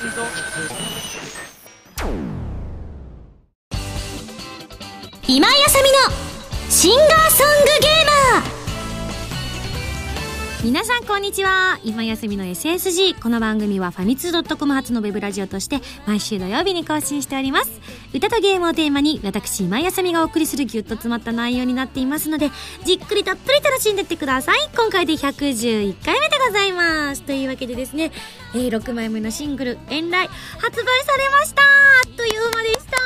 今井あさみのシンガーソングゲーマー。皆さんこんにちは。今休みの SSG この番組はファミツー .com 初のウェブラジオとして毎週土曜日に更新しております。歌とゲームをテーマに私今休みがお送りするギュッと詰まった内容になっていますのでじっくりたっぷり楽しんでってください。今回で111回目でございます。というわけでですね、えー、6枚目のシングル「遠来」発売されました。あっという間でした。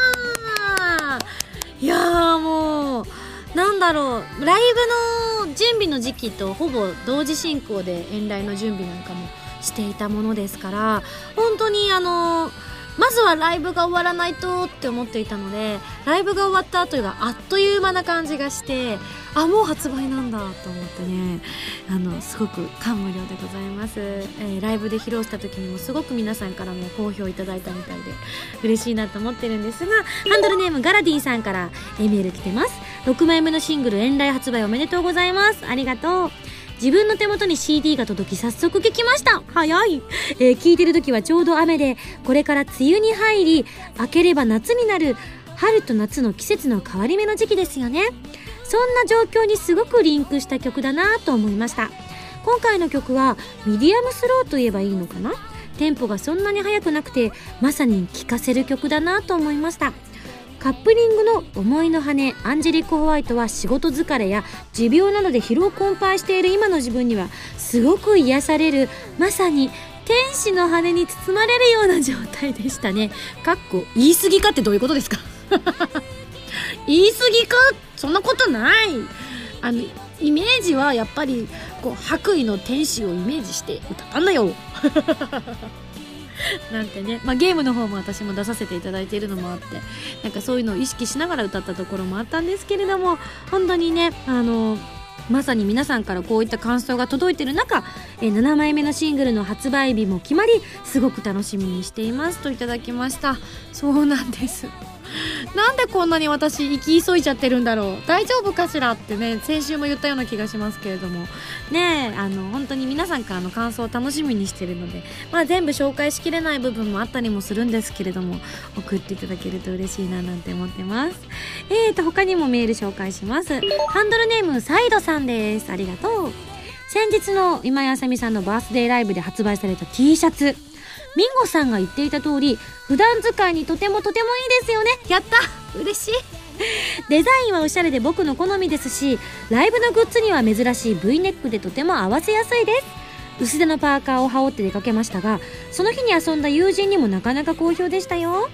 いやーもうなんだろうライブの準備の時期とほぼ同時進行で遠来の準備なんかもしていたものですから本当にあのまずはライブが終わらないとって思っていたのでライブが終わった後があっという間な感じがしてあもう発売なんだと思ってねあのすごく感無量でございます、えー、ライブで披露した時にもすごく皆さんからも好評いただいたみたいで嬉しいなと思ってるんですがハンドルネームガラディンさんから、メール来てます。6枚目のシングル「遠来」発売おめでとうございます。ありがとう。自分の手元に CD が届き早速聴きました。早い、えー、聴いてる時はちょうど雨でこれから梅雨に入り明ければ夏になる春と夏の季節の変わり目の時期ですよね。そんな状況にすごくリンクした曲だなと思いました。今回の曲はミディアムスローと言えばいいのかな？テンポがそんなに速くなくてまさに聴かせる曲だなと思いました。カップリングの思いの羽アンジェリック・ホワイトは仕事疲れや持病などで疲労困憊している今の自分にはすごく癒されるまさに天使の羽に包まれるような状態でしたね。かっこ言い過ぎかってどういうことですか？言い過ぎかそんなことない。あのイメージはやっぱりこう白衣の天使をイメージして歌ったんだよ。なんてね、まあ、ゲームの方も私も出させていただいているのもあってなんかそういうのを意識しながら歌ったところもあったんですけれども本当にねあのまさに皆さんからこういった感想が届いてる中、え、7枚目のシングルの発売日も決まりすごく楽しみにしていますといただきました。そうなんです。なんでこんなに私行き急いじゃってるんだろう。大丈夫かしらってね先週も言ったような気がしますけれども。ねあの本当に皆さんからの感想を楽しみにしてるので、まあ、全部紹介しきれない部分もあったりもするんですけれども送っていただけると嬉しいななんて思ってます。えーと他にもメール紹介します。ハンドルネームサイドさんです。ありがとう。先日の今井あさみさんのバースデーライブで発売された T シャツ。ミンゴさんが言っていた通り普段使いにとてもとてもいいですよね。やった。嬉しい。デザインはおしゃれで僕の好みですしライブのグッズには珍しい V ネックでとても合わせやすいです。薄手のパーカーを羽織って出かけましたがその日に遊んだ友人にもなかなか好評でしたよ。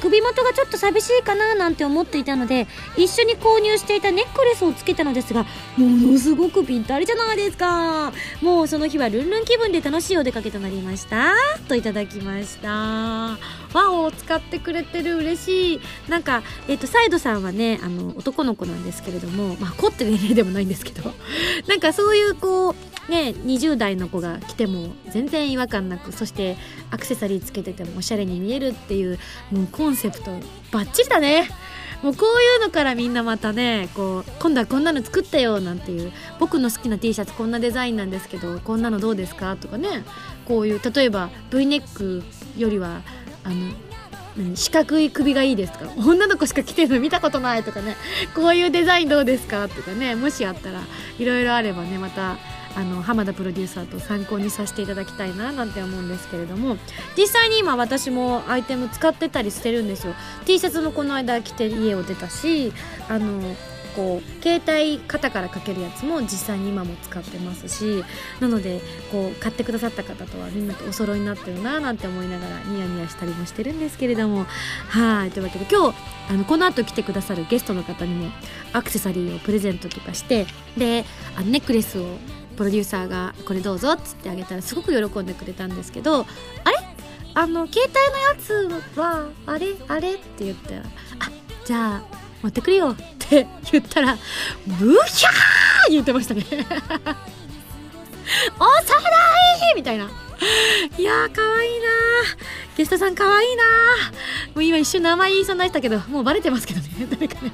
首元がちょっと寂しいかななんて思っていたので一緒に購入していたネックレスをつけたのですがものすごくぴったりじゃないですか。もうその日はルンルン気分で楽しいお出かけとなりました。といただきました。わお使ってくれてる嬉しい。なんかえっ、とサイドさんはねあの男の子なんですけれどもまあ子って年齢でもないんですけど。なんかそういうこうね20代の子が来ても全然違和感なくそしてアクセサリーつけててもおしゃれに見えるっていうもうコンセプトバッチリだね。もうこういうのからみんなまたねこう今度はこんなの作ったよなんていう僕の好きな T シャツこんなデザインなんですけどこんなのどうですかとかね。こういう例えば V ネックよりはあの四角い首がいいですとか？女の子しか着てるの見たことないとかね。こういうデザインどうですか？とかね。もしあったらいろいろあればねまたあの浜田プロデューサーと参考にさせていただきたいななんて思うんですけれども実際に今私もアイテム使ってたりしてるんですよ。T シャツもこの間着て家を出たしあのこう携帯肩からかけるやつも実際に今も使ってますしなのでこう買ってくださった方とはみんなとお揃いになってるななんて思いながらニヤニヤしたりもしてるんですけれども。はいというわけで今日あのこの後来てくださるゲストの方にもアクセサリーをプレゼントとかしてであのネックレスをプロデューサーが「これどうぞ」っつってあげたらすごく喜んでくれたんですけど「あれ？あの携帯のやつはあれ？あれ?」って言ったら「あじゃあ持ってくるよ」って言ったら「ブヒャー!」言ってましたね。おさらい！みたいな。いやーかわいいなゲストさんかわいいなもう今一瞬名前言いそうになったけどもうバレてますけどね。誰かね。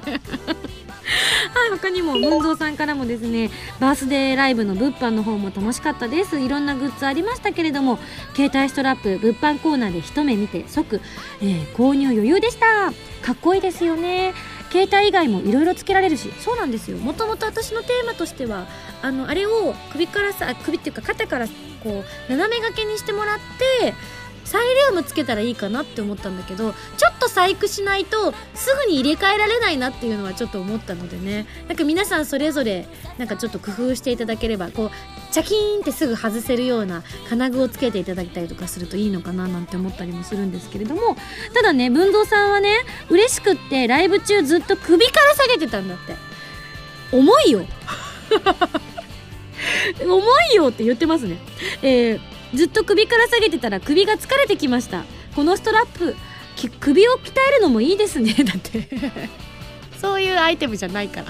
はい他にも文蔵さんからもですねバースデーライブの物販の方も楽しかったです。いろんなグッズありましたけれども携帯ストラップ物販コーナーで一目見て即、えー、購入余裕でした。かっこいいですよね。携帯以外もいろいろつけられるし。そうなんですよ。もともと私のテーマとしてはあのあれを首からさ首っていうか肩からこう斜め掛けにしてもらってサイリウムつけたらいいかなって思ったんだけどちょっと細工しないとすぐに入れ替えられないなっていうのはちょっと思ったのでね。なんか皆さんそれぞれなんかちょっと工夫していただければこうチャキーンってすぐ外せるような金具をつけていただいたりとかするといいのかななんて思ったりもするんですけれども。ただね文蔵さんはね嬉しくってライブ中ずっと首から下げてたんだって。重いよ。重いよって言ってますね。えーずっと首から下げてたら首が疲れてきました。このストラップ首を鍛えるのもいいですね。だって。そういうアイテムじゃないから。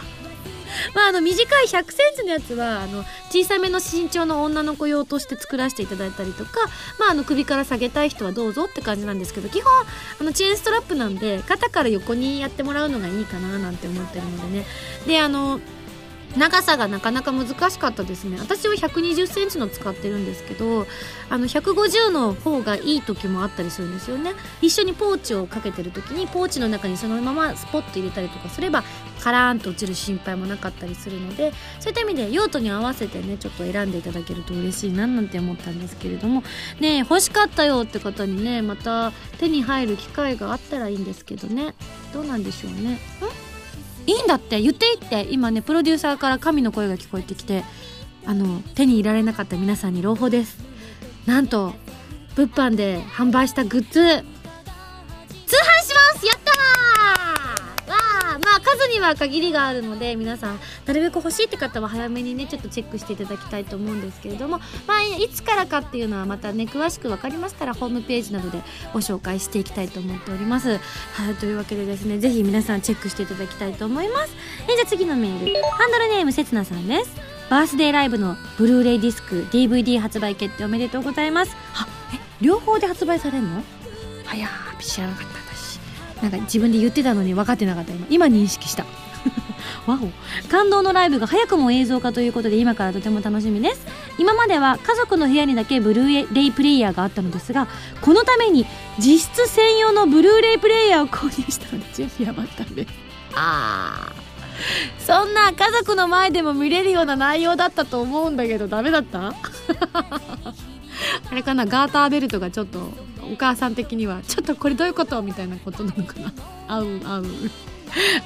まあ、あの短い1 0 0センチのやつはあの小さめの身長の女の子用として作らせていただいたりとか、まあ、あの首から下げたい人はどうぞって感じなんですけど基本あのチェーンストラップなんで肩から横にやってもらうのがいいかななんて思ってるのでね。であの長さがなかなか難しかったですね。私は1 2 0センチの使ってるんですけどあの150の方がいい時もあったりするんですよね。一緒にポーチをかけてる時にポーチの中にそのままスポッと入れたりとかすればカラーンと落ちる心配もなかったりするのでそういった意味で用途に合わせてねちょっと選んでいただけると嬉しいななんて思ったんですけれども。ね欲しかったよって方にねまた手に入る機会があったらいいんですけどね。どうなんでしょうね。ん？いいんだって言っていいって今ねプロデューサーから神の声が聞こえてきてあの手に入れられなかった皆さんに朗報です。なんと物販で販売したグッズ通販します！やっまあ数には限りがあるので皆さんなるべく欲しいって方は早めにねちょっとチェックしていただきたいと思うんですけれどもまあいつからかっていうのはまたね詳しく分かりましたらホームページなどでご紹介していきたいと思っております。はいというわけでですねぜひ皆さんチェックしていただきたいと思います。えじゃあ次のメール。ハンドルネームせつなさんです。バースデーライブのブルーレイディスク DVD 発売決定おめでとうございます。あえ両方で発売されるの？はやー知らなかった。なんか自分で言ってたのに分かってなかった今。今認識した。わお。感動のライブが早くも映像化ということで今からとても楽しみです。今までは家族の部屋にだけブルーレイプレイヤーがあったのですがこのために実質専用のブルーレイプレイヤーを購入したので準備余ったんで。すああそんな家族の前でも見れるような内容だったと思うんだけどダメだった？あれかなガーターベルトがちょっとお母さん的にはちょっとこれどういうこと？みたいなことなのかな。合う合う。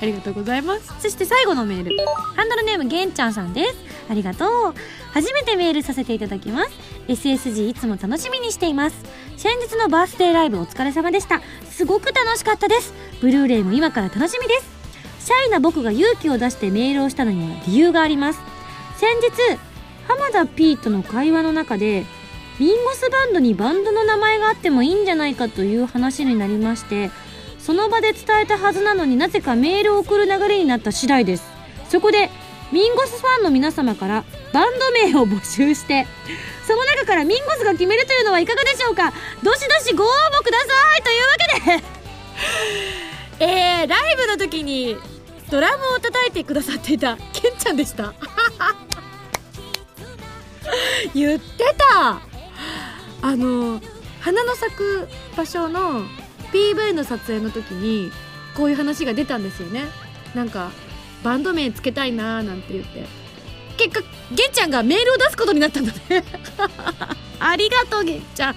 ありがとうございます。そして最後のメール。ハンドルネームげんちゃんさんです。ありがとう。初めてメールさせていただきます。SSG いつも楽しみにしています。先日のバースデーライブお疲れ様でした。すごく楽しかったです。ブルーレイも今から楽しみです。シャイな僕が勇気を出してメールをしたのには理由があります。先日浜田 P との会話の中でミンゴスバンドにバンドの名前があってもいいんじゃないかという話になりましてその場で伝えたはずなのになぜかメールを送る流れになった次第です。そこでミンゴスファンの皆様からバンド名を募集してその中からミンゴスが決めるというのはいかがでしょうか？どしどしご応募くださいというわけで。えー、ライブの時にドラムを叩いてくださっていたケンちゃんでした。言ってた。あの花の咲く場所の PV の撮影の時にこういう話が出たんですよね。なんかバンド名つけたいなーなんて言って。結果ゲンちゃんがメールを出すことになったんだねありがとうゲンちゃん。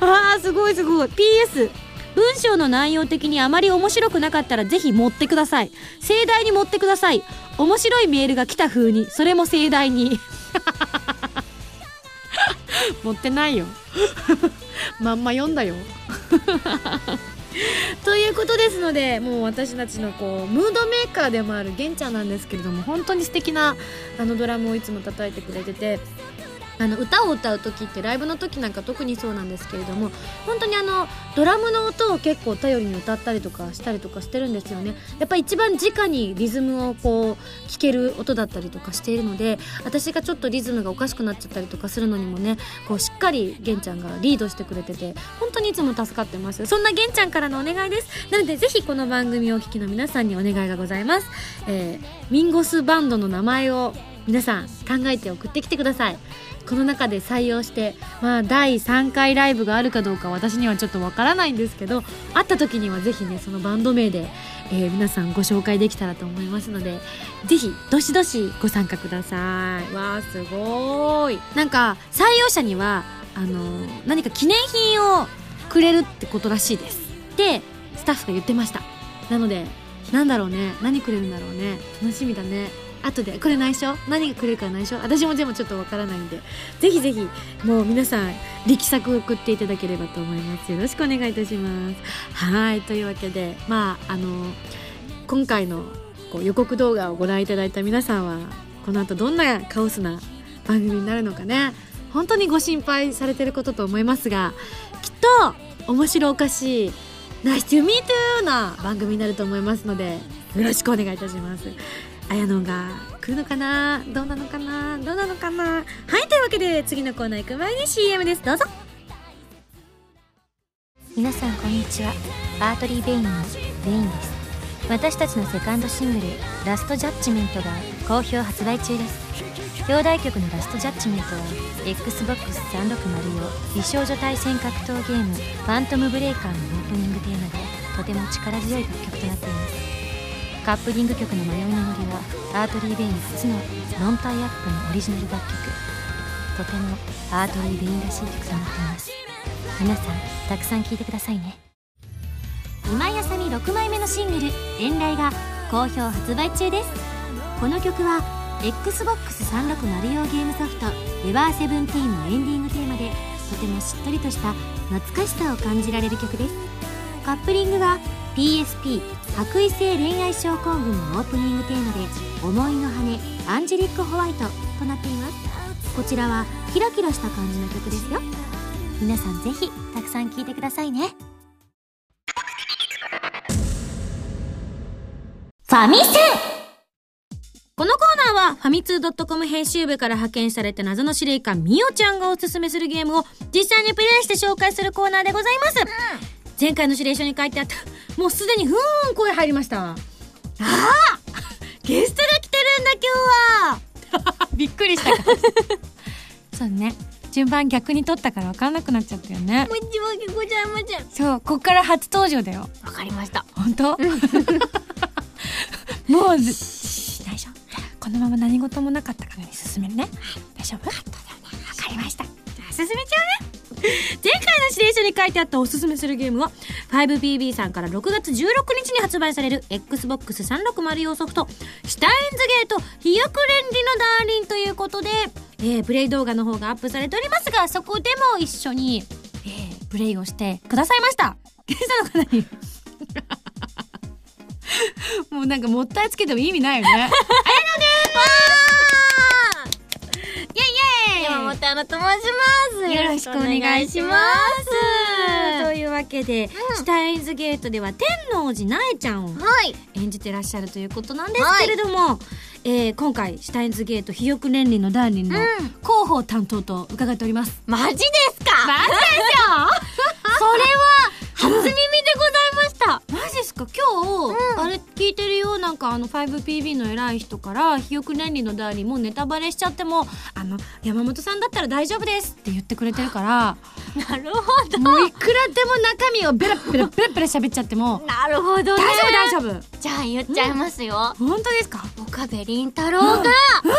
あーすごいすごい。PS 文章の内容的にあまり面白くなかったらぜひ持ってください。盛大に持ってください。面白いメールが来た風にそれも盛大に。持ってないよ。まんま読んだよ。ということですのでもう私たちのこうムードメーカーでもある玄ちゃんなんですけれども本当に素敵なあのドラムをいつも叩いてくれててあの歌を歌う時ってライブの時なんか特にそうなんですけれども本当にあのドラムの音を結構頼りに歌ったりとかしたりとかしてるんですよね。やっぱ一番直にリズムをこう聴ける音だったりとかしているので私がちょっとリズムがおかしくなっちゃったりとかするのにもねこうしっかり玄ちゃんがリードしてくれてて本当にいつも助かってます。そんな玄ちゃんからのお願いです。なのでぜひこの番組をお聴きの皆さんにお願いがございます、えー、ミンゴスバンドの名前を皆さん考えて送ってきてください。この中で採用してまあ第3回ライブがあるかどうか私にはちょっとわからないんですけど会った時にはぜひねそのバンド名で、えー、皆さんご紹介できたらと思いますのでぜひどしどしご参加ください。わあすごい。なんか採用者にはあの何か記念品をくれるってことらしいです。でスタッフが言ってました。なのでなんだろうね。何くれるんだろうね。楽しみだね後でこれ内緒？何がくれるか内緒？私もでもちょっとわからないんで。ぜひぜひもう皆さん力作を送っていただければと思います。よろしくお願いいたします。はいというわけでまああの今回のこう予告動画をご覧いただいた皆さんはこの後どんなカオスな番組になるのかね。本当にご心配されてることと思いますがきっと面白おかしいナイス to meet you な番組になると思いますのでよろしくお願いいたします。綾野が来るのかな？どうなのかな？どうなのかな？はいというわけで次のコーナー行く前に CM です。どうぞ。皆さんこんにちは。アートリー・ベインのベインです。私たちのセカンドシングル「ラストジャッジメント」が好評発売中です。表題曲の「ラストジャッジメント」は XBOX360 用美少女対戦格闘ゲーム「ファントムブレイカー」のオープニングテーマでとても力強い楽曲となっています。カップリング曲の迷いの森は Artery Vein 初のノンタイアップのオリジナル楽曲とても Artery Vein らしい曲となっています。皆さんたくさん聴いてくださいね。今井麻美6枚目のシングル「遠雷」が好評発売中です。この曲は XBOX360 用ゲームソフト「エヴァーセブンティーンのエンディングテーマでとてもしっとりとした懐かしさを感じられる曲です。カップリングは PSP 白衣性恋愛症候群のオープニングテーマで「思いの羽アンジェリック・ホワイト」となっています。こちらはキラキラした感じの曲ですよ。皆さんぜひたくさん聴いてくださいね。ファミセこのコーナーはファミツー .com 編集部から派遣された謎の司令官みおちゃんがおすすめするゲームを実際にプレイして紹介するコーナーでございます、うん、前回の指令書に書いてあった。もうすでにふーん声入りました。ああゲストが来てるんだ今日は。びっくりした。そうね。順番逆に取ったから分かんなくなっちゃったよね。申し訳ございませんそうこっから初登場だよ。わかりました。本当？もう 大丈夫。このまま何事もなかったからに進めるね。大丈夫？わ、かりました。じゃあ進めちゃうね前回の指令書に書いてあったおすすめするゲームは 5PB さんから6月16日に発売される XBOX360 用ソフト「シュタインズゲート飛躍連理のダーリン」ということで、えー、プレイ動画の方がアップされておりますがそこでも一緒に、えー、プレイをしてくださいました。の もうなんかもったいつけても意味ないよね 山本アナと申します。よろしくお願いします。というわけで、うん、シュタインズゲートでは天王寺なえちゃんを演じてらっしゃるということなんですけれども、はい、えー、今回シュタインズゲート肥沃連理のダーリンの広報担当と伺っております、うん、マジですか？マジですよ それは初耳でございました。マジですか？今日、うん、あれ聞いてるよ。なんかあの 5PB の偉い人から「ひよく連理のダーリンもうネタバレしちゃってもあの山本さんだったら大丈夫です」って言ってくれてるから なるほど。もういくらでも中身をベラベラベラベラ喋っちゃってもなるほど、ね、大丈夫大丈夫。じゃあ言っちゃいますよ、うん、本当ですか？岡部倫太郎が、うん、中二病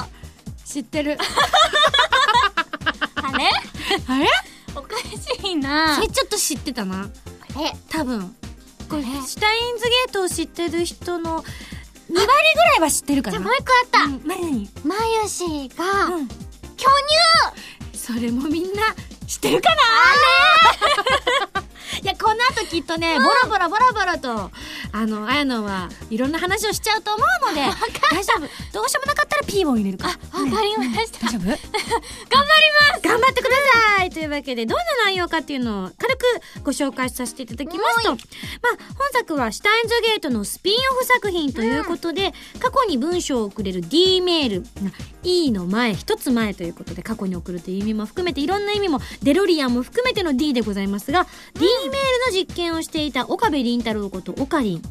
なの。知ってる。あれ？あれ？な。それちょっと知ってたな。え。多分。これシュタインズゲートを知ってる人の2割ぐらいは知ってるかな。じゃあもう一個あった、うん、何？マユシが、うん、巨乳。それもみんな知ってるかな？いやこの後きっとね、うん、ボロボロボロボロとあのあやのはいろんな話をしちゃうと思うので 大丈夫。どうしようもなかったら P を入れるか。わかりました。大丈夫。頑張ります。頑張ってください。というわけでどんな内容かっていうのを軽くご紹介させていただきますと、まあ、本作はシュタインズゲートのスピンオフ作品ということで、過去に文章を送れる D メール。E の前一つ前ということで過去に送るという意味も含めていろんな意味もデロリアンも含めての D でございますが、D メールの実験をしていた岡部倫太郎ことオカリン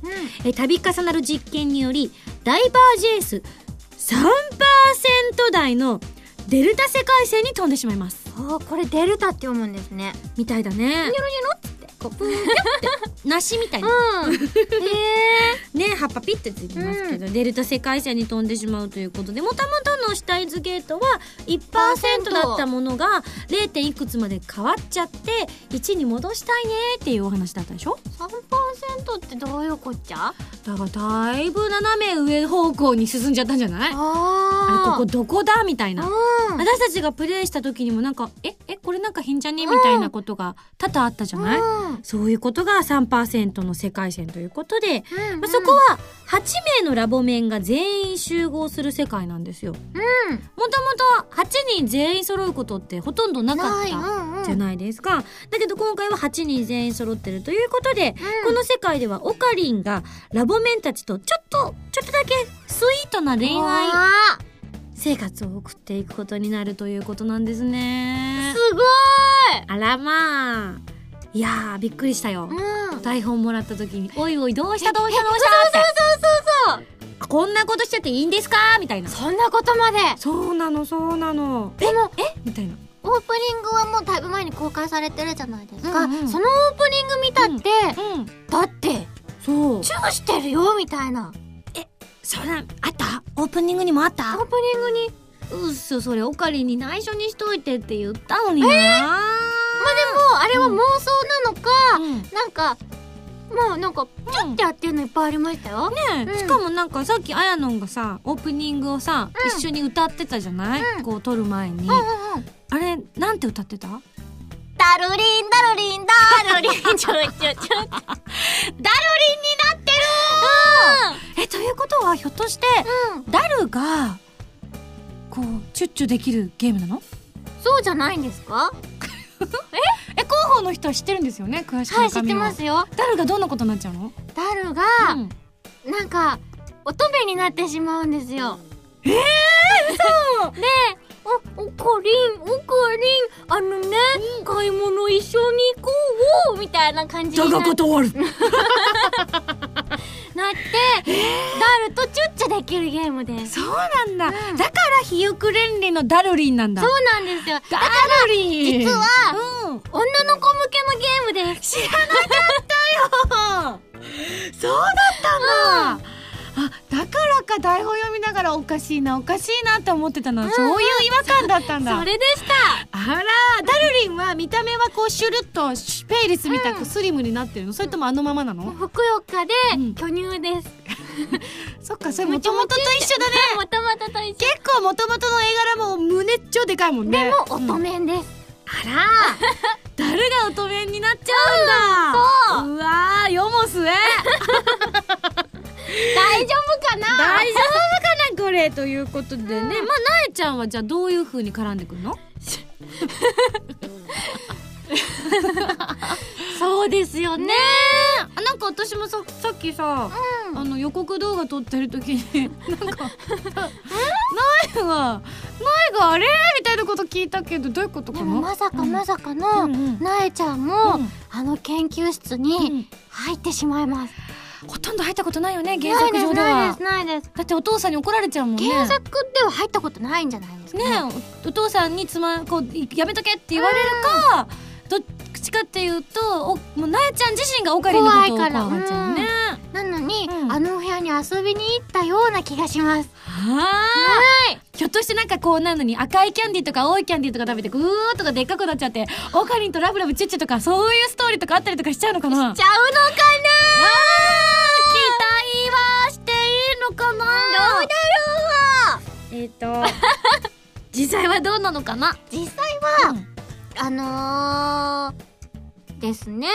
え度重なる実験によりダイバージェンス3%台のデルタ世界線に飛んでしまいますおこれデルタって読むんですね。みたいだねニョロニョロ。こうプーって梨みたいなうん。へ え。ね葉っぱピッてついてますけど、デルタ世界線に飛んでしまうということでもともとのシュタインズゲートは1%だったものが 0. いくつまで変わっちゃって1に戻したいねっていうお話だったでしょ？三パーセントってどういうこっちゃ？だからだいぶ斜め上方向に進んじゃったんじゃない？あれあここどこだみたいなうん。私たちがプレイした時にもなんかええこれなんか変じゃね？みたいなことが多々あったじゃない、うんそういうことが3%の世界線ということで、うんまあ、そこは8名のラボメンが全員集合する世界なんですよ。うん。もともと8人全員揃うことってほとんどなか。ったうんうん。じゃないですか。だけど今回は8人全員揃ってるということで、うんこの世界ではオカリンがラボメンたちとちょっと、ちょっとだけスイートな恋愛生活を送っていくことになるということなんですね。すごあらまあ。いやー、びっくりしたよ。い。うん。台本もらった時に、おいおい、どうした？どうした？どうした？って。そうそうそうこんなことしちゃっていいんですか？みたいな。そう。そんなことまで。そうなの、そうなの。でもえ？みたいな。オープニングはもうだいぶ前に公開されてるじゃないですか。うんうんそのオープニング見たって、うん。だってそう。チューしてるよみたいな。それ、あった？オープニングにもあった？オープニングに。うっそ、それ、オカリンに内緒にしといてって言ったのにな。まあでもあれは妄想なのか、うん。なんかもうなんかチュッてやってるのいっぱいありましたよ。ねえ、うん。しかもなんかさっきあやのんがさオープニングをさ、うん。一緒に歌ってたじゃない、うん。こう撮る前に、うんうんうん。あれなんて歌ってた？ダルリンダルリンダルリン。チュチュチュ。ダルリンになってる！えということはひょっとして。ダルがこうチュッチュできるゲームなの？そうじゃないんですか？え広報の人は知ってるんですよね？詳しくはい、知ってますよ。ダルがどんなことになっちゃうの？ダルが、うん。なんか、乙女になってしまうんですよ。えー、嘘！で、お、おかりん、おかりん、あのね、買い物一緒に行こうみたいな感じにな なって、断るダルとチュッチュできるゲームです。そうなんだ、うん。だからひよくれんりのダルリンなんだ。そうなんですよ。ダルリン。実はうん。女の子向けのゲームです。知らなかったよ。そうだったか台本読みながらおかしいなおかしいなって思ってたの。は、そういう違和感だったんだ。それでした。あらダルリンは見た目はこうシュルッとシュペイリスみたくスリムになってるの、それともあのままなの、ふくよかでうん。巨乳です。そっかそれもともとと一緒だね。もともとと一緒。結構もともとの絵柄も胸超でかいもんね。でも、うん乙女です。あら ダルが乙女になっちゃうんだ、そう。うわー世も末 大丈夫かな？大丈夫かな？これということでね、まあなえちゃんはじゃあどういう風に絡んでくるの？そうですよね。あなんか私もささっきさ、あの予告動画撮ってる時に なんか「なえがなえがあれ?」みたいなこと聞いたけどどういうことかな？まさかうん。まさかうのんうん。なえちゃんもうん。あの研究室うにん。入ってしまいます。ほとんど入ったことないよね原作上では。ないですないです。だってお父さんに怒られちゃうもんね。原作では入ったことないんじゃないですかね。おお父さんにつまこうやめとけって言われるか、どっちかっていうとおもうなえちゃん自身がオカリンのことを怖怖いから。がっちゃうね。なのに、うん。あのお部屋に遊びに行ったような気がします。はあはい。ひょっとしてなんかこうなのに赤いキャンディーとか青いキャンディーとか食べてぐーとかでっかくなっちゃってオカリンとラブラブチュッチュとかそういうストーリーとかあったりとかしちゃうのかな？ちゃうのか期待はしていいのかな？などうだろう。えっ、と 実際はどうなのかな？実際は、あのー、ですね。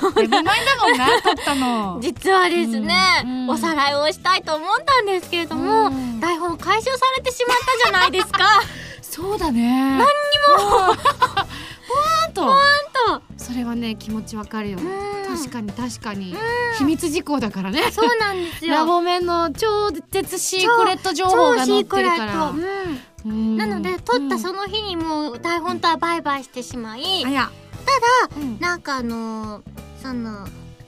どウェブ前だもんな撮ったの。実はですね、うんうん。おさらいをしたいと思ったんですけれども、うん。台本回収されてしまったじゃないですか。そうだね。何にもポワーンととそれはね気持ちわかるよ。うん。確かに確かに。秘密事項だからね。そうなんですよ。ラボメンの超絶シークレット情報が載ってるから。うん。うん。なので撮ったうんその日にもう台本とはバイバイしてしまい、ただうん。なんかあのーその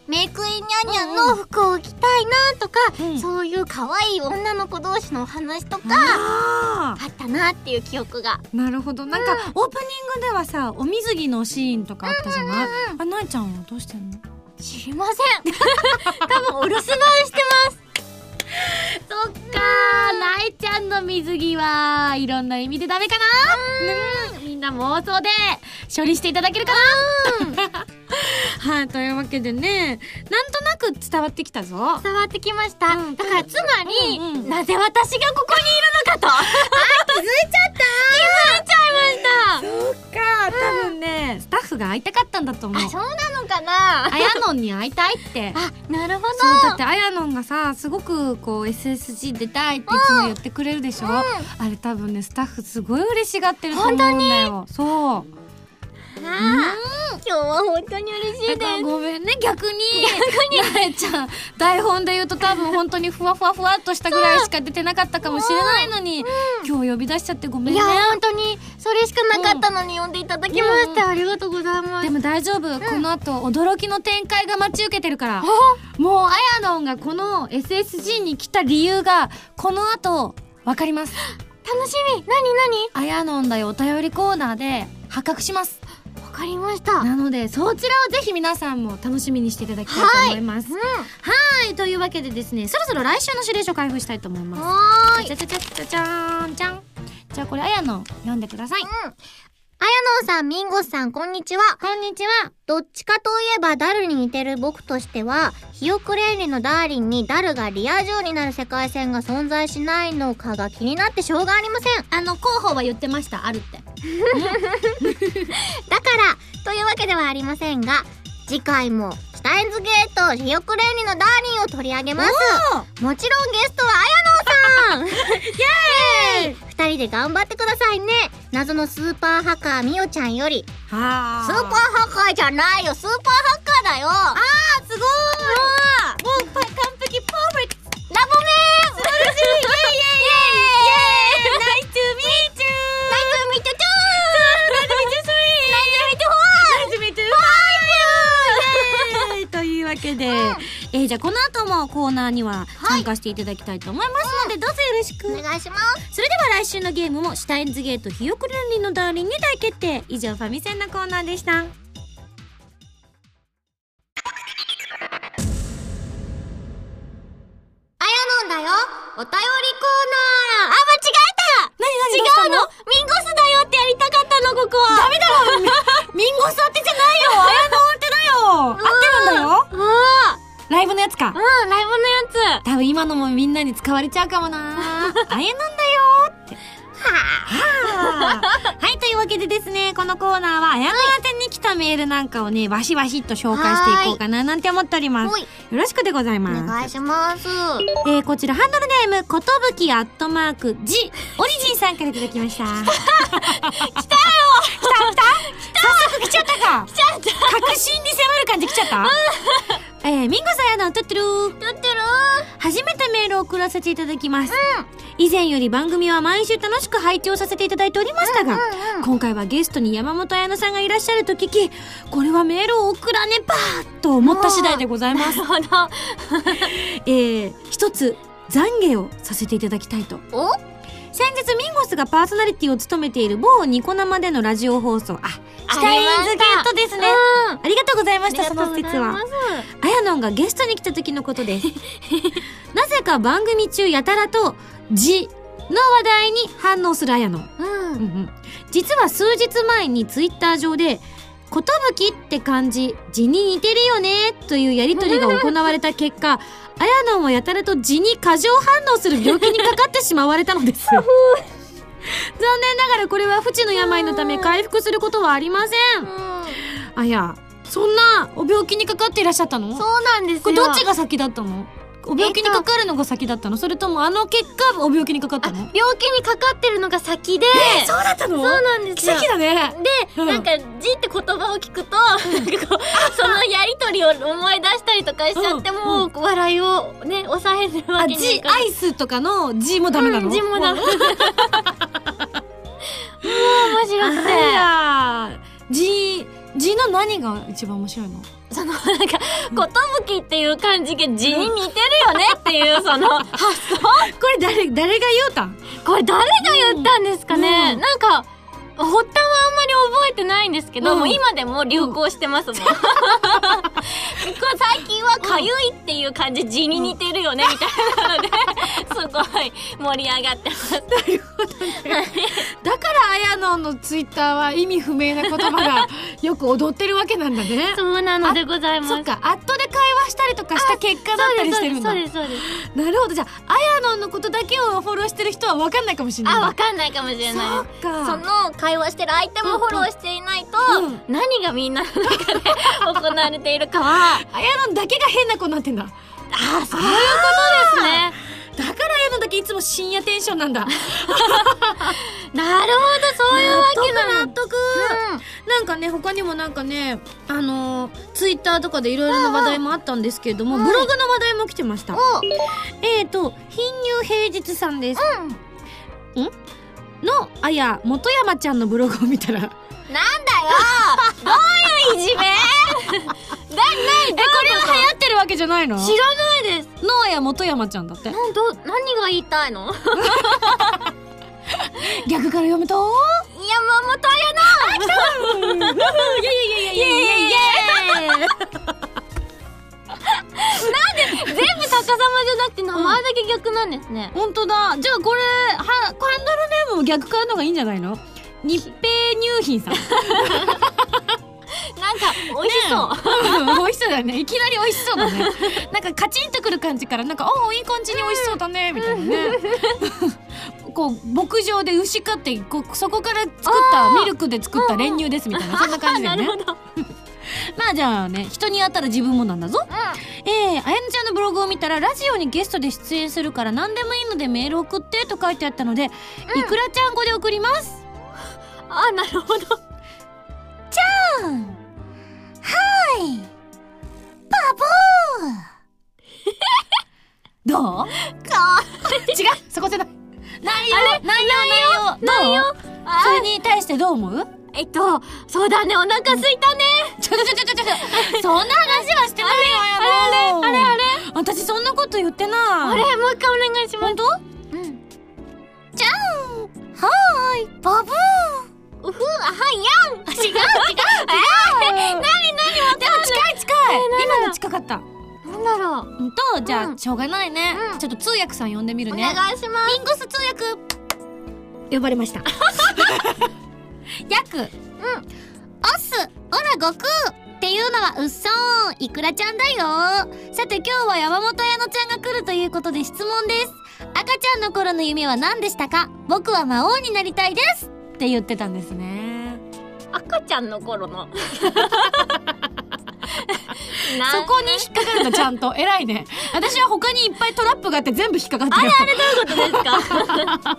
メイクインニャンニャンの服を着たいなとか、うん。そういう可愛い女の子同士のお話とかああったなっていう記憶が。ーなるほど。なんかオープニングではさお水着のシーンとかあったじゃない？あなえちゃんはどうしてんの？知りません。多分お留守番してます。そっかなえちゃんの水着はいろんな意味でダメかな？うん。みんな妄想で処理していただけるかな？はいというわけでねなんとなく伝わってきたぞ。伝わってきました、うん。だからつまり、うんうん。なぜ私がここにいるのかと。あ気づいちゃった。気づいちゃいました。そっか多分ねスタッフが会いたかったんだと思う。あそうなのかな。あやのんに会いたいって。あなるほど。そうだってあやのんがさすごくこう SSG 出たいっていつも言ってくれるでしょ、あれ多分ねスタッフすごい嬉しがってると思うんだよそう。あー今日は本当に嬉しいです。ごめんね逆に。逆になえちゃん台本で言うと多分本当にふわふわふわっとしたぐらいしか出てなかったかもしれないのに、今日呼び出しちゃってごめんね。いや本当にそれしかなかったのに呼んでいただきまして、ありがとうございます。でも大丈夫、この後驚きの展開が待ち受けてるからもうあやのんがこの SSG に来た理由がこの後わかります楽しみ。何何？あやのんだよお便りコーナーで発覚します。わかりました。なのでそちらをぜひ皆さんも楽しみにしていただきたいと思います。うん。はいというわけでですねそろそろ来週の指令書開封したいと思います。はーい。じゃじゃじゃじゃじゃーんじゃんじゃあこれあやのん読んでください。うんあやのんさん、ミンゴスさん、こんにちは。こんにちはどっちかといえばダルに似てる僕としては、ヒヨクレイリのダーリンにダルがリア充になる世界線が存在しないのかが気になってしょうがありません。あの候補は言ってましたあるって だから、というわけではありませんが、次回も、シュタインズゲート、ヒヨクレイリのダーリンを取り上げます。もちろんゲストはあやさん。イエーイ。二人で頑張ってくださいね。謎のスーパーハッカーみおちゃんより、はスーパーハッカーじゃないよ、スーパーハッカーだよ。あー、すごい。もう、完璧、じゃあこの後もコーナーには参加していただきたいと思いますので、どうぞよろしく。お願いします。それでは来週のゲームもシュタインズゲートひよくるんりのダーリンに大決定以上ファミセンのコーナーでした使われちゃうかもな。あやなんだよ。ってははい、というわけでですね、このコーナーは、あやの宛てに来たメールなんかをね、わしわしっと紹介していこうかななんて思っております。よろしくでございおます。願いします。えー、こちらハンドルネーム、ことぶきアットマーク、ジ、オリジンさんからいただきました。来たよ。来た来た早速来ちゃったか。来ちゃった。確信に迫る感じ来ちゃった。えー、ミンゴさんやの、トゥットゥルー。やってる初めてメー。ルを送らせていただきます。以前より番組は毎週楽しく拝聴させていただいておりましたが、今回はゲストに山本彩乃さんがいらっしゃると聞き、これはメールを送らねばと思った次第でございます。えー、一つ懺悔をさせていただきたいと。お？先日ミンゴスがパーソナリティを務めている某ニコ生でのラジオ放送、あ、シュタインズゲートですね。う。んありがとうございました、その説はあやのんがゲストに来た時のことです。なぜか番組中やたらと、字の話題に反応するあやのんうん。実は数日前にツイッター上で、ことぶきって漢字、字に似てるよね、というやりとりが行われた結果、あやのんはやたらと字に過剰反応する病気にかかってしまわれたのです。残念ながらこれは不治の病のため回復することはありません。あや、そんなお病気にかかっていらっしゃったのそうなんですよこれどっちが先だったのお病気にかかるのが先だったの？それともあの結果お病気にかかったの？病気にかかってるのが先で、そうだったの？そうなんですよ。奇跡だね。で、うん。なんか「じ」って言葉を聞くと、なんかこうそのやりとりを思い出したりとかしちゃっても、うん。笑いをね抑えてるわあけにかない。アイスとかの G もダメなの、うん字もダメ。もう。面白くて。あら G G の何が一番面白いの？そのなんか「寿」っていう漢字が字に似てるよねっていうその発想。これ誰誰が言うたん？これ誰が言ったんですかね、うん。なんか発端はあんまり覚えてないんですけど、うん。もう今でも流行してますもん。これ最近は「かゆい」っていう感じ字に似てるよねみたいなので、すごい盛り上がってます。なるほどね。だからあやのんのツイッターは意味不明な言葉がよく踊ってるわけなんだね。そうなのでございます。そっか。アットで会話したりとかした結果だったりしてるんだそうですそうです。なるほど。じゃああやのんのことだけをフォローしてる人は分かんないかもしれないあ、んだ。わかんないかもしれないその会話してる相手もフォローしていないと、うん。うん何がみんなの中で行われているかは、あやだけが変な子になってんだだああ、そういうことですね。からあやだけいつも深夜テンションなんだ。なるほど、そういうわけなの。納得。なんかね他にもなんかねあのツイッターとかでいろいろな話題もあったんですけれども、うん。ブログの話題も来てました、お。えーと貧乳平日さんです、うん？のあや元山ちゃんのブログを見たら。なんだよ！どういういじめ？だ、な、えこれは流行ってるわけじゃないの？知らないです。のあや元山ちゃんだって。なん、ど、何が言いたいの？逆から読むと？山本彩乃イエイイエイイエイイエイイエイ全部逆さまじゃなくて名前だけ逆なんですね。本当だ。じゃあこれはハンドルネームも逆からの方がいいんじゃないの？日平乳品さん。なんか、美味しそう。うん 美味しそうだね。いきなり美味しそうだね。なんかカチンとくる感じからなんか「おおいい感じに美味しそうだね」みたいなね。こう牧場で牛飼ってこうそこから作ったミルクで作った練乳ですみたいな。そんな感じだよね。なるほど。まあじゃあね人に会ったら自分もなんだぞ。えー、あやのちゃんのブログを見たらラジオにゲストで出演するから何でもいいのでメール送ってと書いてあったので、いくらちゃん語で送ります。あ、なるほど。うん。はいバブー。どう？か違うそこじゃない。内容内容内容。どう？あそれに対してどう思う？えっと、そうだね、お腹すいたね。ちょちょちょちょちょ。そんな話はしてない。よあやのあれあれあれ。私そんなこと言ってない。あれ、もう一回お願いします。本当？うん。じゃん。はーい。バブー。うふ、あ、はいやん。違う違う。違う 何何でも近い近い。えー今の近かった。なんだろう。うんとじゃあ、うん。しょうがないね、うん。ちょっと通訳さん呼んでみるおね願いします。ミンゴス通訳。呼ばれました 約うん。オスオラ悟空。っていうのはうっそーいくらちゃんだよ。さて今日は山本彩乃ちゃんが来るということで質問です。赤ちゃんの頃の夢は何でしたか？僕は魔王になりたいです。って言ってたんですね。赤ちゃんの頃の。そこに引っかかるのちゃんと。偉いね。私は他にいっぱいトラップがあって全部引っかかってる。よどういうことですか？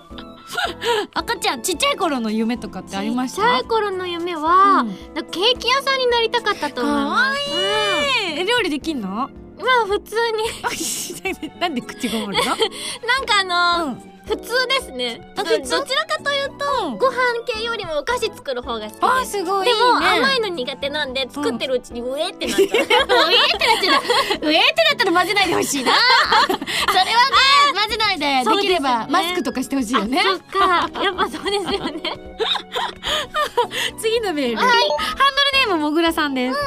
赤ちゃんちっちゃい頃の夢とかってありました？ちっちゃい頃の夢は、うん。ケーキ屋さんになりたかったと思います。え料理できんの？うん、まあ普通に、なんで口ごもるの？なんかあの、うん普通ですね。どちらかというと、ご飯系よりもお菓子作る方が好き。です。あすごい。でもね。甘いの苦手なんで作ってるうちにうえってなっちゃう。上ってなっちゃった上ってなったら混ぜないでほしいな。それはね 混ぜないでできればマスクとかしてほしいよね。そっか。やっぱそうですよね。次のメール、はい。ハンドルネームもぐらさんです、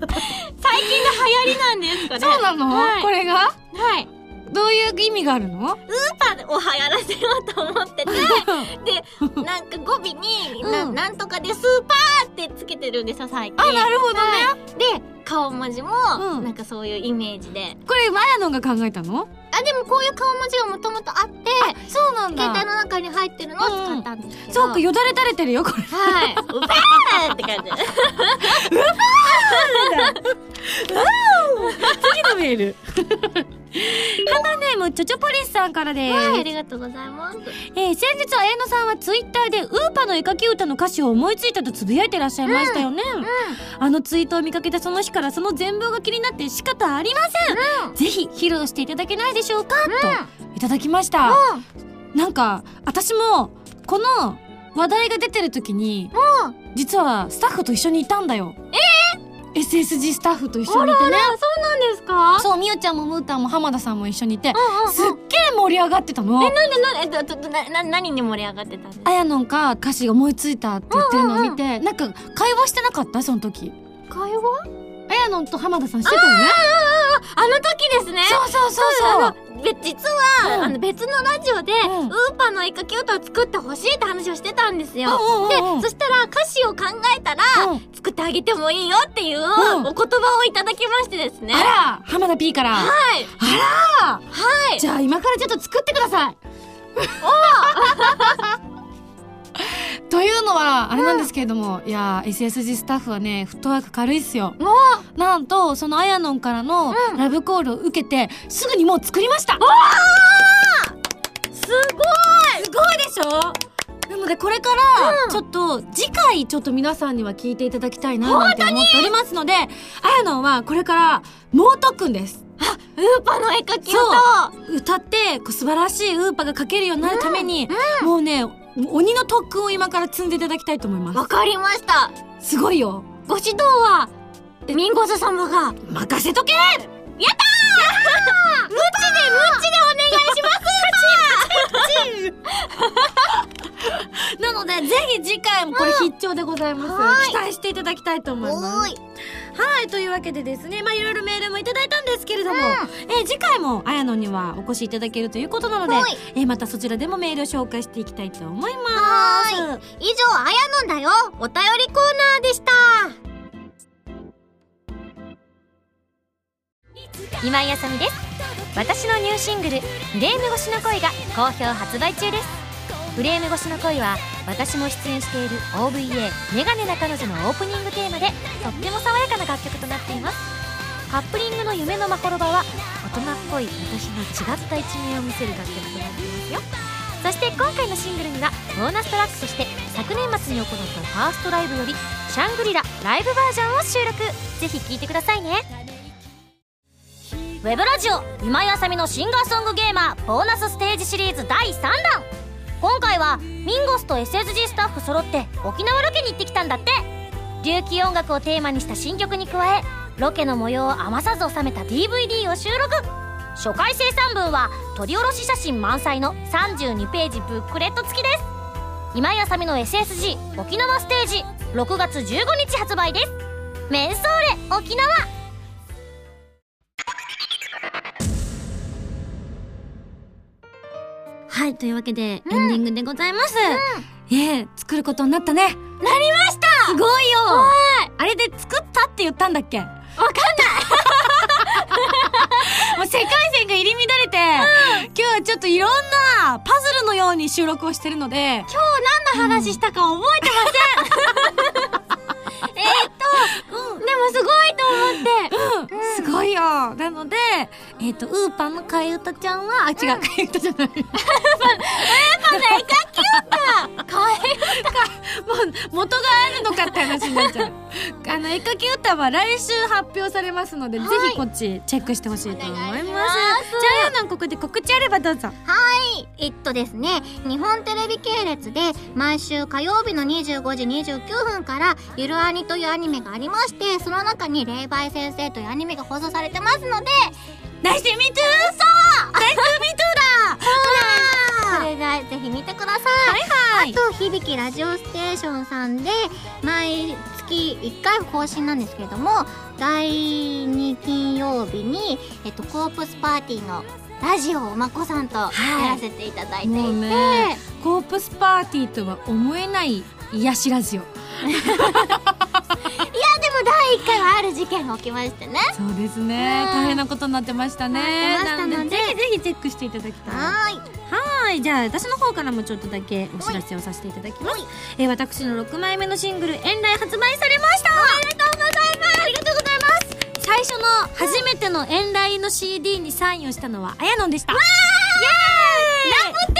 最近の流行りなんですかね。そうなの、はい。これが？はい。どういう意味があるの？ウーパーを流行らせようと思ってて。でなんか語尾に、なうん。なんとかでスーパーってつけてるんですよ最近。あなるほどね、はい。で顔文字も、うん。なんかそういうイメージで。これマヤノンが考えたの？あでもこういう顔文字がもともとあってそうなん携帯の中に入ってるのを使ったんですけど、そうかよだれ垂れてるよこれ。はい。うばーって感じ。次のメールハンドルネームチョチョポリスさん。からです、はい、ありがとうございます。えー先日綾野さん。はツイッターでウーパの絵描き歌の歌詞を思いついたとつぶやいてらっしゃいましたよね、あのツイートを見かけたその日からその全貌が気になって仕方ありません、ぜひ披露していただけないでしょうか、といただきました、なん。か私もこの話題が出てる時に実はスタッフと一緒にいたん。だよえ SSG スタッフと一緒にいてね。そうなんですか？そうみおちゃんもムータンも浜田さんも一緒にいて。うんうんすっげえ盛り上がってたの。え、なんでなんで、えっと、とな、な、何に盛り上がってたんですかあやのんが歌詞思いついたって言ってるのを見て、なんか会話してなかった？その時。会話？あやのんと浜田さんしてたよねあの時ですね。そうそうそうそう。べ実は、うん。あの別のラジオで、うん。ウーパの絵描き歌を作ってほしいって話をしてたんですよ。で、そしたら歌詞を考えたら、うん。作ってあげてもいいよっていう、んお言葉をいただきましてですね。あら浜田 P から。はい。あら。はい。じゃあ今からちょっと作ってくださいというのはあれなんですけれども、いやー SSG スタッフはねフットワーク軽いっすよ。もなんとそのあやのんからのうん。ラブコールを受けてすぐにもう作りました。う、すごい。すごいでしょ？なのでこれからうん。ちょっと次回ちょっと皆さんには聞いていただきたいななんて思っておりますのであやのんはこれから猛特訓です。ウーパの絵描き歌歌ってこう素晴らしいウーパが書けるようになるために、もうね鬼の特訓を今から積んでいただきたいと思いまわかりました。すすごいよご指導は、ミンゴス様が。任せとけやったー で、ムチでお願いします。なのでぜひ次回もこれ必聴でござい。ます、はい期待していただきたいと思います。い。はい。というわけでですね。まあいろいろメールもいただいたんですけれども、えー次回もあやのにはお越しいただけるということなので、はい。えーまたそちらでもメールを紹介していきたいと思います。は以上、あやのんだよ。お便りコーナーでした今井あさみです。私のニューシングル「フレーム越しの恋」が好評発売中です。フレーム越しの恋は私も出演している OVA「メガネな彼女」のオープニングテーマでとっても爽やかな楽曲となっています。カップリングの夢のまほろばは大人っぽい私の違った一面を見せる楽曲となっていますよ。そして今回のシングルにはボーナストラックとして昨年末に行ったファーストライブより「シャングリラライブバージョン」を収録。ぜひ聴いてくださいね。ウェブラジオ今井あさみのシンガーソングゲーマーボーナスステージシリーズ第3弾。今回はミンゴスと SSG スタッフ揃って沖縄ロケに行ってきたんだって。琉球音楽をテーマにした新曲に加えロケの模様を余さず収めた DVD を収録。初回生産分は撮り下ろし写真満載の32ページブックレット付きです。今井あさみの SSG 沖縄ステージ6月15日発売です。メンソーレ沖縄。はいというわけで、エンディングでございます、ええ作ることになったね。なりました。すごいよ。あれで作ったって言ったんだっけ？わかんない。もう世界線が入り乱れて、今日はちょっといろんなパズルのように収録をしてるので今日何の話したか覚えてません。えーっと、でもすごいと思って。うん、すごいよ。なのでえっ、とウーパンの替え歌ちゃんはあ違う替え歌じゃない。か。もう元があるのかって話になっちゃう。あの絵描き歌は来週発表されますので、はい。ぜひこっちチェックしてほしいと思います。じゃあやなんここで告知あればどうぞ。はい。えっとですね、日本テレビ系列で毎週火曜日の25時29分からゆるアニというアニメがありまして、その中に霊媒先生というアニメが放送されてますので、ナイスミートゥーそうナイスミートそれでぜひ見てください。はいあと、響きラジオステーションさんで、毎月1回更新なんですけれども、第2金曜日に、えっと、コープスパーティーのラジオをまこさんとやらせていただいていて、もうねコープスパーティーとは思えない癒しラジオ第1回はある事件が起きましてね。そうですね、うん。大変なことになってましたね。なので。ぜひぜひチェックしていただきたい。はーい。はい。じゃあ私の方からもちょっとだけお知らせをさせていただきます、えー私の6枚目のシングル「遠来」発売されました。おめでとうございます。ありがとうございます。最初の初めての遠来の CD にサインをしたのはあやのんでした。わー！イエーイ！ラブっ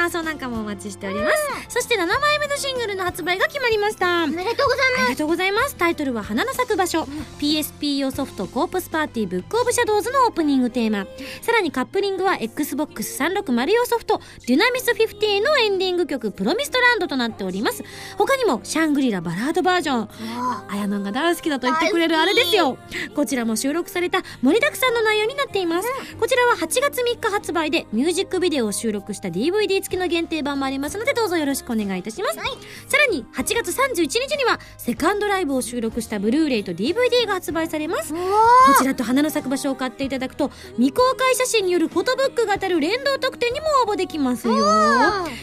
感想なんかもお待ちしております、そして7枚目のシングルの発売が決まりました。おめでとうございありがとうございます。タイトルは花の咲く場所、PSP 用ソフトコープスパーティーブックオブシャドウズのオープニングテーマ。さらにカップリングは XBOX360 用ソフトデュナミス50のエンディング曲プロミストランドとなっております。他にもシャングリラバラードバージョン。あやのんが大好きだと言ってくれるあれですよ。こちらも収録された盛りだくさんの内容になっています、こちらは8月3日発売でミュージックビデオを収録した DVD 付きの限定版もありますのでどうぞよろしくお願いいたします、さらに8月31日にはセカンドライブを収録したブルーレイと DVD が発売されます。こちらと花の咲く場所を買っていただくと未公開写真によるフォトブックが当たる連動特典にも応募できますよ。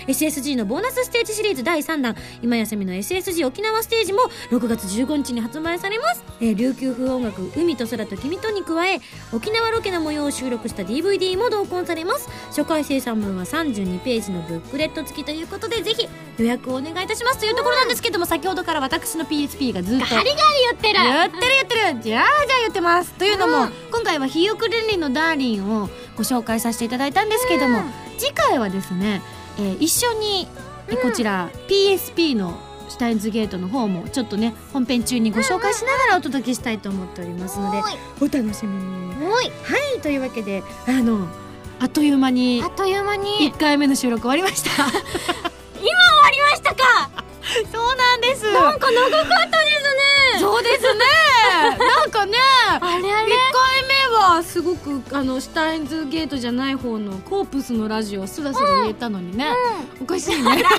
SSG のボーナスステージシリーズ第3弾今休みの SSG 沖縄ステージも6月15日に発売されます、えー琉球風音楽「海と空と君と」に加え沖縄ロケの模様を収録した DVD も同梱されます。初回生産分は32ページのブックレット付きということでぜひ予約をお願いいたしますというところなんですけども先ほどから私の PSP がずっとガリガリ言ってる。言ってる言ってる。じゃあじゃあ言ってます。というのも、うん。今回は「ひよくれんりんのダーリン」をご紹介させていただいたんですけども、次回はですね、えー一緒に、えこちら PSP のシュタインズゲートの方もちょっとね本編中にご紹介しながらお届けしたいと思っておりますので、はい。お楽しみに。はいというわけであのあっという間にあっという間に。1回目の収録終わりました。今終わりましたか。そうなんです。なんか長かったですね。そうですね。なんかねあれあ1回目はすごくあのシュタインズゲートじゃない方のコープスのラジオをスラスラ言えたのにね、おかしいね。と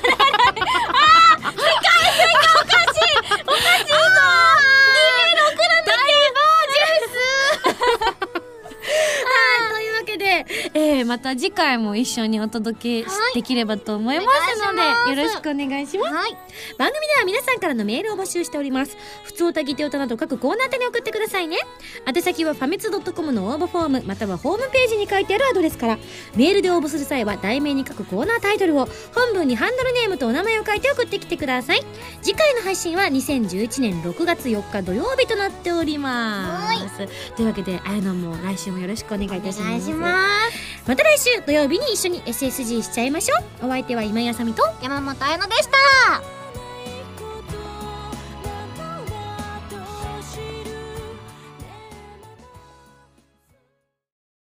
また次回も一緒にお届けできればと思いますのでよろしくお願いします。はい。番組では皆さんからのメールを募集しております。普通歌ギテオタなど各コーナー宛てに送ってくださいね。宛先はファミツドットコムの応募フォームまたはホームページに書いてあるアドレスからメールで応募する際は題名に書くコーナータイトルを本文にハンドルネームとお名前を書いて送ってきてください。次回の配信は2011年6月4日土曜日となっております。というわけであやのも来週もよろしくお願いいたします。また来週土曜日に一緒に SSG しちゃいましょう。お相手は今井あさみと山本彩乃でした。